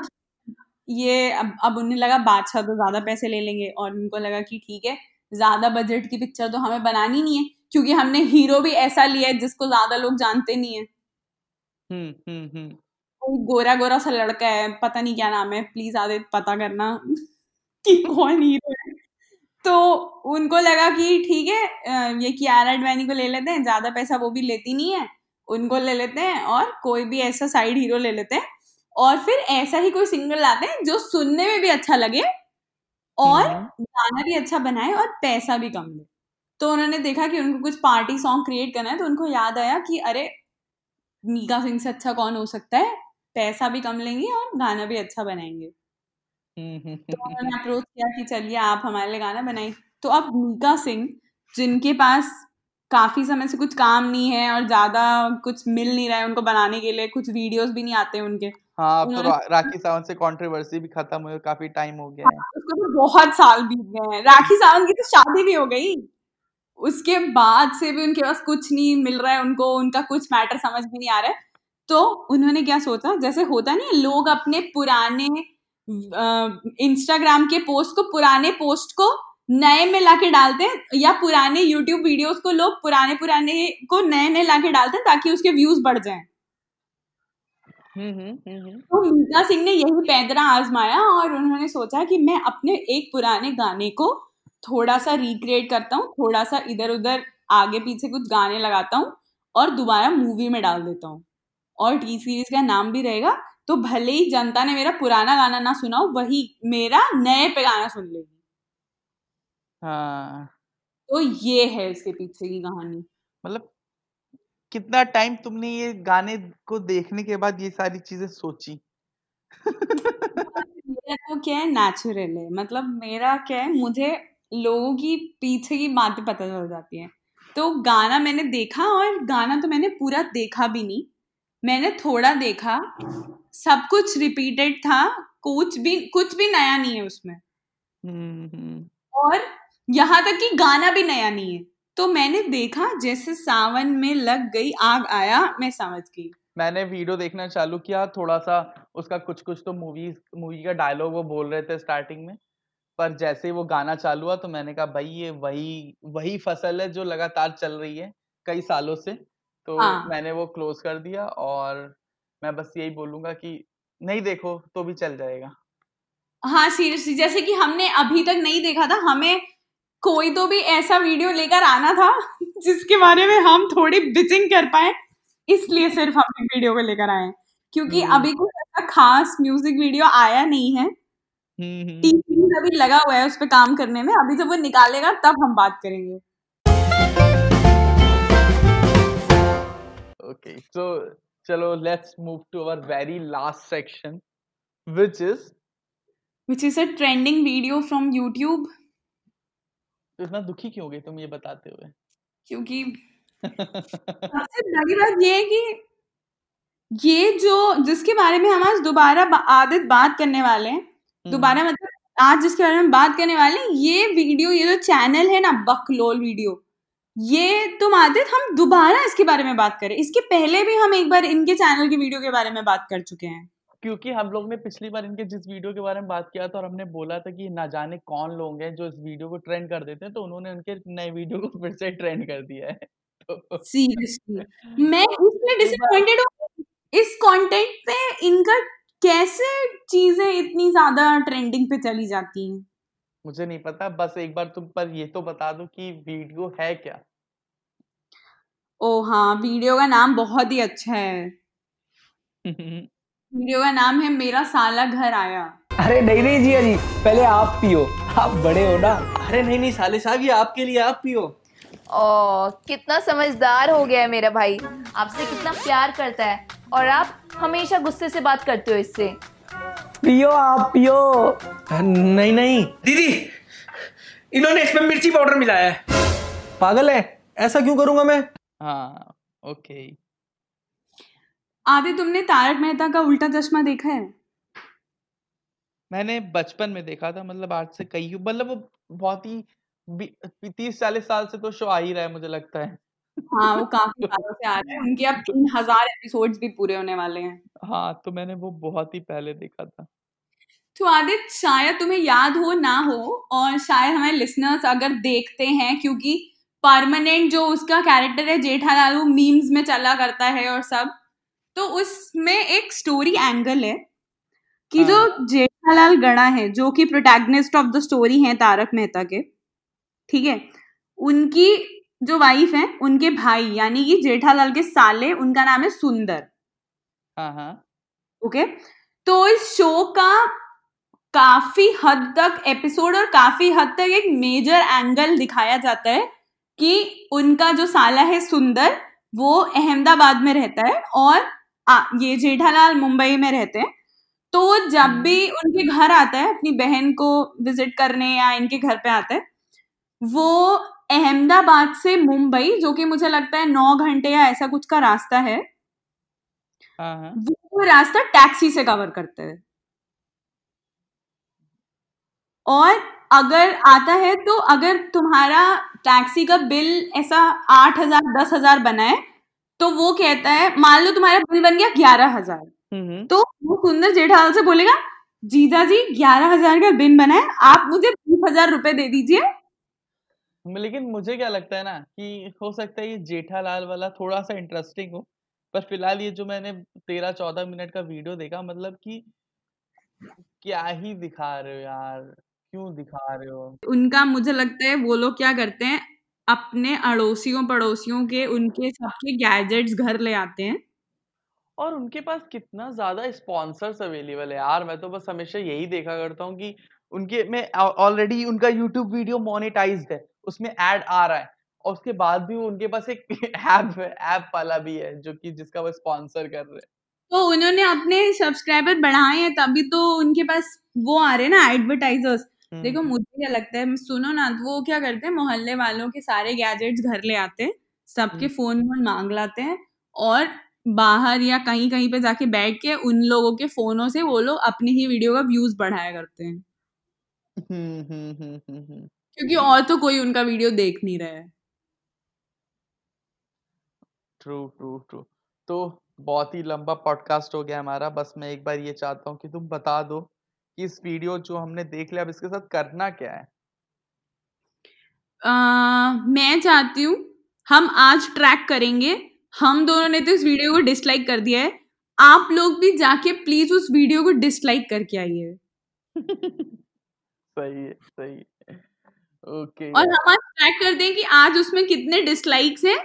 ये अब अब उन्हें लगा बादशाह तो ज़्यादा पैसे ले लेंगे और उनको लगा कि ठीक है ज़्यादा बजट की पिक्चर तो हमें बनानी नहीं है क्योंकि हमने हीरो भी ऐसा लिया है जिसको ज़्यादा लोग जानते नहीं है। हम्म हम्म हम्म। गोरा गोरा सा लड़का है पता नहीं क्या नाम है प्लीज़ आदित्य पता करना कि कौन हीरो है। तो उनको लगा कि ठीक है ये कियारा एडवानी को ले लेते हैं ज़्यादा पैसा वो भी लेती नहीं है। उनको ले लेते हैं और कोई भी ऐसा साइड हीरो ले लेते हैं। और फिर ऐसा ही कोई सिंगर लाते हैं जो सुनने में भी अच्छा लगे और हम्म। गाना भी अच्छा बनाए और पैसा भी कम ले तो उन्होंने देखा कि उनको कुछ पार्टी सॉन्ग क्रिएट करना है तो उनको याद आया कि अरे मीका सिंह से अच्छा कौन हो सकता है? पैसा भी कम लेंगे और गाना भी अच्छा बनाएँगे। हम्म। तो उन्होंने अप्रोच किया कि चलिए आप हमारे लिए गाना बनाइए। तो अब मीका सिंह जिनके पास काफ़ी समय से कुछ काम नहीं है और ज़्यादा कुछ मिल नहीं रहा है उनको बनाने के लिए कुछ वीडियोस भी नहीं आते उनके। हाँ अब तो रा, राखी सावंत से कंट्रोवर्सी भी खत्म हुई काफ़ी टाइम हो गया है। उसको तो बहुत साल बीत गए हैं। राखी सावंत की तो शादी भी हो गई। उसके बाद से भी उनके पास कुछ नहीं मिल रहा है उनको उनका कुछ मैटर समझ भी नहीं आ रहा है। तो उन्होंने क्या सोचा? जैसे होता नहीं लोग अपने पुराने इंस्टाग्राम के पोस्ट को पुराने पोस्ट को नए में लाके डालते हैं या पुराने यूट्यूब वीडियोस को लोग पुराने पुराने को नए नए लाके डालते हैं ताकि उसके व्यूज़ बढ़ जाएँ। हम्म हम्म हम्म तो मीका सिंह ने यही पैदरा आजमाया और उन्होंने सोचा कि मैं अपने एक पुराने गाने को थोड़ा सा रिक्रिएट करता हूँ थोड़ा सा इधर उधर आगे पीछे कुछ गाने लगाता हूँ और दोबारा मूवी में डाल देता हूँ। और टी सीरीज़ का नाम भी रहेगा तो भले ही जनता ने मेरा पुराना गाना ना सुना हो वही मेरा नए पे गाना सुन लेगी। हाँ। तो ये है इसके पीछे की कहानी। मतलब कितना टाइम तुमने ये गाने को देखने के बाद ये सारी चीज़ें सोची? मेरा तो क्या है नेचुरल है। मतलब मेरा क्या है मुझे लोगों की पीछे की बातें पता चल जाती हैं। तो गाना मैंने देखा और गाना तो मैंने पूरा देखा भी नहीं। मैंने थोड़ा देखा सब कुछ रिपीटेड था कुछ भी कुछ भी नया नहीं है उसमें। हम्म हम्म। और यहाँ तक कि गाना भी नया नहीं है। तो मैंने देखा जैसे सावन में लग गई आग आया मैं समझ गई। मैंने वीडियो देखना चालू किया थोड़ा सा उसका कुछ कुछ तो मूवी मूवी का डायलॉग वो बोल रहे थे स्टार्टिंग में। पर जैसे ही वो गाना चालू हुआ तो मैंने कहा भाई ये वही वही फ़सल है जो लगातार चल रही है कई सालों से। तो हाँ। मैंने वो क्लोज कर दिया और मैं बस यही बोलूँगा कि नहीं देखो तो भी चल जाएगा। हाँ सीरियसली जैसे कि हमने अभी तक नहीं देखा था हमें कोई तो भी ऐसा वीडियो लेकर आना था जिसके बारे में हम थोड़ी बिचिंग कर पाए इसलिए सिर्फ़ हम वीडियो को लेकर आए क्योंकि हम्म। अभी कोई ऐसा खास म्यूज़िक वीडियो आया नहीं है। हम्म हम्म। अभी लगा हुआ है उस पर काम करने में। अभी जब वो निकालेगा तब हम बात करेंगे। Okay, so chalo, let's move to our very last section, which is which is a trending video from YouTube तो इतना दुखी क्यों हो गई तुम ये बताते हुए? क्योंकि सबसे बड़ी बात ये है कि ये जो जिसके बारे में हम आज दोबारा आदित बात करने वाले हैं हम्म, दोबारा मतलब आज जिसके बारे में बात करने वाले हैं ये वीडियो ये जो चैनल है ना बकलोल वीडियो ये तुम आदित हम दोबारा इसके बारे में बात करें। इसके पहले भी हम एक बार इनके चैनल की वीडियो के बारे में बात कर चुके हैं। क्योंकि हम लोग ने पिछली बार इनके जिस वीडियो के बारे में बात किया था और हमने बोला था कि ना जाने कौन लोग हैं जो इस वीडियो को ट्रेंड कर देते हैं तो उन्होंने उनके नए वीडियो को फिर से ट्रेंड कर दिया है। तो सीरियसली मैं इसमें डिसअपॉइंटेड हूँ इस कंटेंट पे इनका कैसे चीज़ें इतनी ज़्यादा ट्रेंडिंग पे चली जाती हैं? मुझे नहीं पता बस एक बार तुम पर ये तो बता दो कि वीडियो है क्या? ओ हाँ वीडियो का नाम बहुत ही अच्छा है। वीडियो का नाम है मेरा साला घर आया। अरे नहीं नहीं जिया जी पहले आप पियो। आप बड़े हो ना। अरे नहीं नहीं साले साहब ये आपके लिए आप पियो। ओ कितना समझदार हो गया है मेरा भाई। आपसे कितना प्यार करता है। और आप हमेशा गुस्से से बात करते हो इससे। पियो आप पियो। नहीं नहीं। दीदी इन्होंने इसमें मिर्ची पाउडर मिलाया है। पागल है? ऐसा क्यों करूँगा मैं? हाँ ओके। आदि तुमने तारक मेहता का उल्टा चश्मा देखा है? मैंने बचपन में देखा था मतलब आज से कई मतलब वो बहुत ही तीस चालीस साल से तो शो आ ही रहा है मुझे लगता है। हाँ वो काफ़ी सालों से आ रहे हैं उनके अब तीन हज़ार एपिसोड्स भी पूरे होने वाले हैं। हाँ तो मैंने वो बहुत ही पहले देखा था। तो आदित्य शायद तुम्हें याद हो ना हो और शायद हमारे लिसनर्स अगर देखते हैं क्योंकि परमानेंट जो उसका कैरेक्टर है जेठालाल वो मीम्स में चला करता है और सब तो उसमें एक स्टोरी एंगल है कि जो जेठालाल गणा है जो कि प्रोटैगनिस्ट ऑफ़ द स्टोरी हैं तारक मेहता के ठीक है? उनकी जो वाइफ है उनके भाई यानी कि जेठालाल के साले उनका नाम है सुंदर। हाँ हाँ। ओके? तो इस शो का काफ़ी हद तक एपिसोड और काफ़ी हद तक एक मेजर एंगल दिखाया जाता है कि उनका जो साला है सुंदर वो अहमदाबाद में रहता है और आ, ये जेठालाल मुंबई में रहते हैं। तो वो जब भी उनके घर आता है अपनी बहन को विज़िट करने या इनके घर पे आता है वो अहमदाबाद से मुंबई जो कि मुझे लगता है नौ घंटे या ऐसा कुछ का रास्ता है हाँ हाँ। वो रास्ता टैक्सी से कवर करते हैं। और अगर आता है तो अगर तुम्हारा टैक्सी का बिल ऐसा आठ हज़ार दस हज़ार बना है तो वो कहता है मान लो तुम्हारा बिल बन गया ग्यारह हज़ार हम्म हम्म, तो वो सुंदर जेठालाल से बोलेगा जीजा जी ग्यारह हज़ार का बिल बना है आप मुझे बीस हज़ार रुपए दे दीजिए। लेकिन मुझे क्या लगता है ना कि हो सकता है ये जेठालाल वाला थोड़ा सा इंटरेस्टिंग हो पर फ़िलहाल ये जो मैंने तेरह चौदह मिनट का वीडियो देखा मतलब कि क्या ही दिखा रहे हो यार क्यों दिखा रहे हो? उनका मुझे लगता है वो लोग क्या करते हैं अपने अड़ोसियों पड़ोसियों के उनके सबके गैजेट्स घर ले आते हैं। और उनके पास कितना ज़्यादा स्पॉन्सर्स अवेलेबल है। यार मैं तो बस हमेशा यही देखा करता हूँ कि उनके में ऑलरेडी उनका यूट्यूब वीडियो मोनेटाइज्ड है उसमें ऐड आ रहा है। और उसके बाद भी उनके पास एक ऐप है ऐप वाला भी है जो कि जिसका वो स्पॉन्सर कर रहे हैं। तो उन्होंने अपने सब्सक्राइबर बढ़ाए हैं तभी तो उनके पास वो आ रहे हैं ना एडवर्टाइजर्स देखो हम्म, मुझे क्या लगता है सुनो ना वो क्या करते हैं मोहल्ले वालों के सारे गैजेट्स घर ले आते हैं सबके हम्म। फ़ोन वोन मांग लाते हैं और बाहर या कहीं कहीं पे जाके बैठ के उन लोगों के फोनों से वो लोग अपनी ही वीडियो का व्यूज़ बढ़ाया करते हैं हम्म, हम्म, हम्म, हम्म, हम्म। क्योंकि और तो कोई उनका वीडियो देख नहीं रहा है ट्रू ट्रू ट्रू तो बहुत ही लंबा पॉडकास्ट हो गया हमारा बस मैं एक बार ये चाहता हूँ कि तुम बता दो कि इस वीडियो जो हमने देख लिया अब इसके साथ करना क्या है? अ, मैं चाहती हूँ हम आज ट्रैक करेंगे। हम दोनों ने तो इस वीडियो को डिसलाइक कर दिया है। आप लोग भी जाके प्लीज़ उस वीडियो को डिसलाइक करके आइए। सही है सही है। ओके। और हम आज ट्रैक कर दें कि आज उसमें कितने डिसलाइक्स हैं।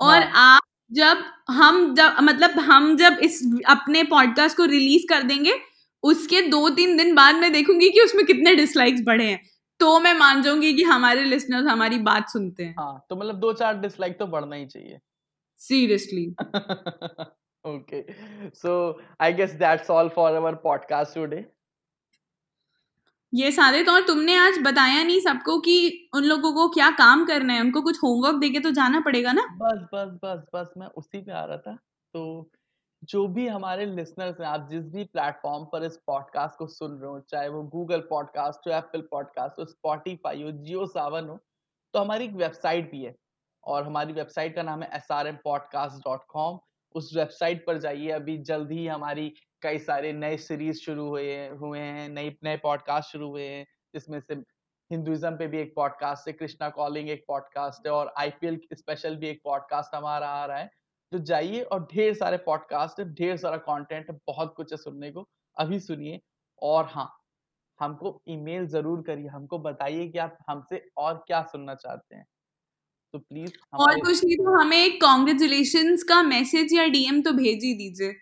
और हाँ। आप जब हम जब मतलब हम जब इस अपने पॉडकास्ट को रिलीज़ कर देंगे उसके दो तीन दिन बाद मैं देखूँगी कि उसमें कितने डिसलाइक्स बढ़े हैं। तो मैं मान जाऊँगी कि हमारे लिसनर्स हमारी बात सुनते हैं। हाँ तो मतलब दो चार डिसलाइक तो बढ़ना ही चाहिए। Seriously okay so i guess that's all for our podcast today. ये सारे तो और तुमने आज बताया नहीं सबको कि उन लोगों को क्या काम करना है उनको कुछ होमवर्क देके तो जाना पड़ेगा ना? बस बस बस बस मैं उसी पे आ रहा था तो जो भी हमारे लिसनर्स हैं, आप जिस भी प्लेटफॉर्म पर इस पॉडकास्ट को सुन रहे हो, चाहे वो गूगल पॉडकास्ट हो एप्पल पॉडकास्ट हो स्पॉटिफाई हो जियो सावन हो तो हमारी एक वेबसाइट भी है। और हमारी वेबसाइट का नाम है S R M podcast dot com उस वेबसाइट पर जाइए। अभी जल्द ही हमारी कई सारे नए सीरीज़ शुरू हुए हुए हैं नए नए पॉडकास्ट शुरू हुए हैं, जिसमें से हिंदुइज्म पे भी एक पॉडकास्ट है कृष्णा कॉलिंग एक पॉडकास्ट है, और आईपीएल स्पेशल भी एक पॉडकास्ट हमारा आ रहा है। तो जाइए और ढेर सारे पॉडकास्ट ढेर सारा कंटेंट बहुत कुछ है सुनने को। अभी सुनिए। और हाँ हमको ईमेल ज़रूर करिए। हमको बताइए कि आप हमसे और क्या सुनना चाहते हैं। तो प्लीज़ और कुछ नहीं तो हमें एक कॉन्ग्रेचुलेशन का मैसेज या डीएम तो भेज ही दीजिए।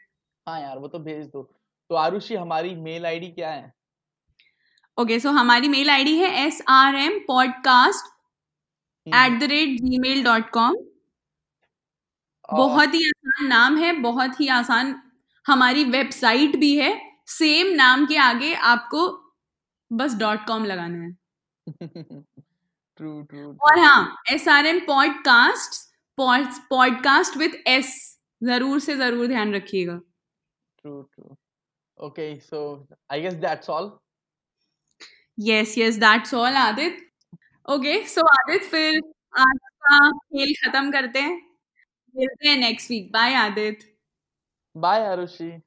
हाँ यार वो तो भेज दो। तो आरुषि हमारी मेल आईडी क्या है? ओके सो हमारी मेल आईडी है S R M podcast at the rate gmail dot com बहुत ही आसान नाम है बहुत ही आसान हमारी वेबसाइट भी है। सेम नाम के आगे आपको बस डॉट कॉम लगाना है। ट्रू ट्रू और हाँ S R M podcast podcast with S ज़रूर से ज़रूर ध्यान रखिएगा। True true. Okay so I guess that's all yes yes that's all Aditya okay so Aditya फिर आज का खेल खत्म करते हैं। We'll see you next week. Bye, Adit. Bye, Arushi.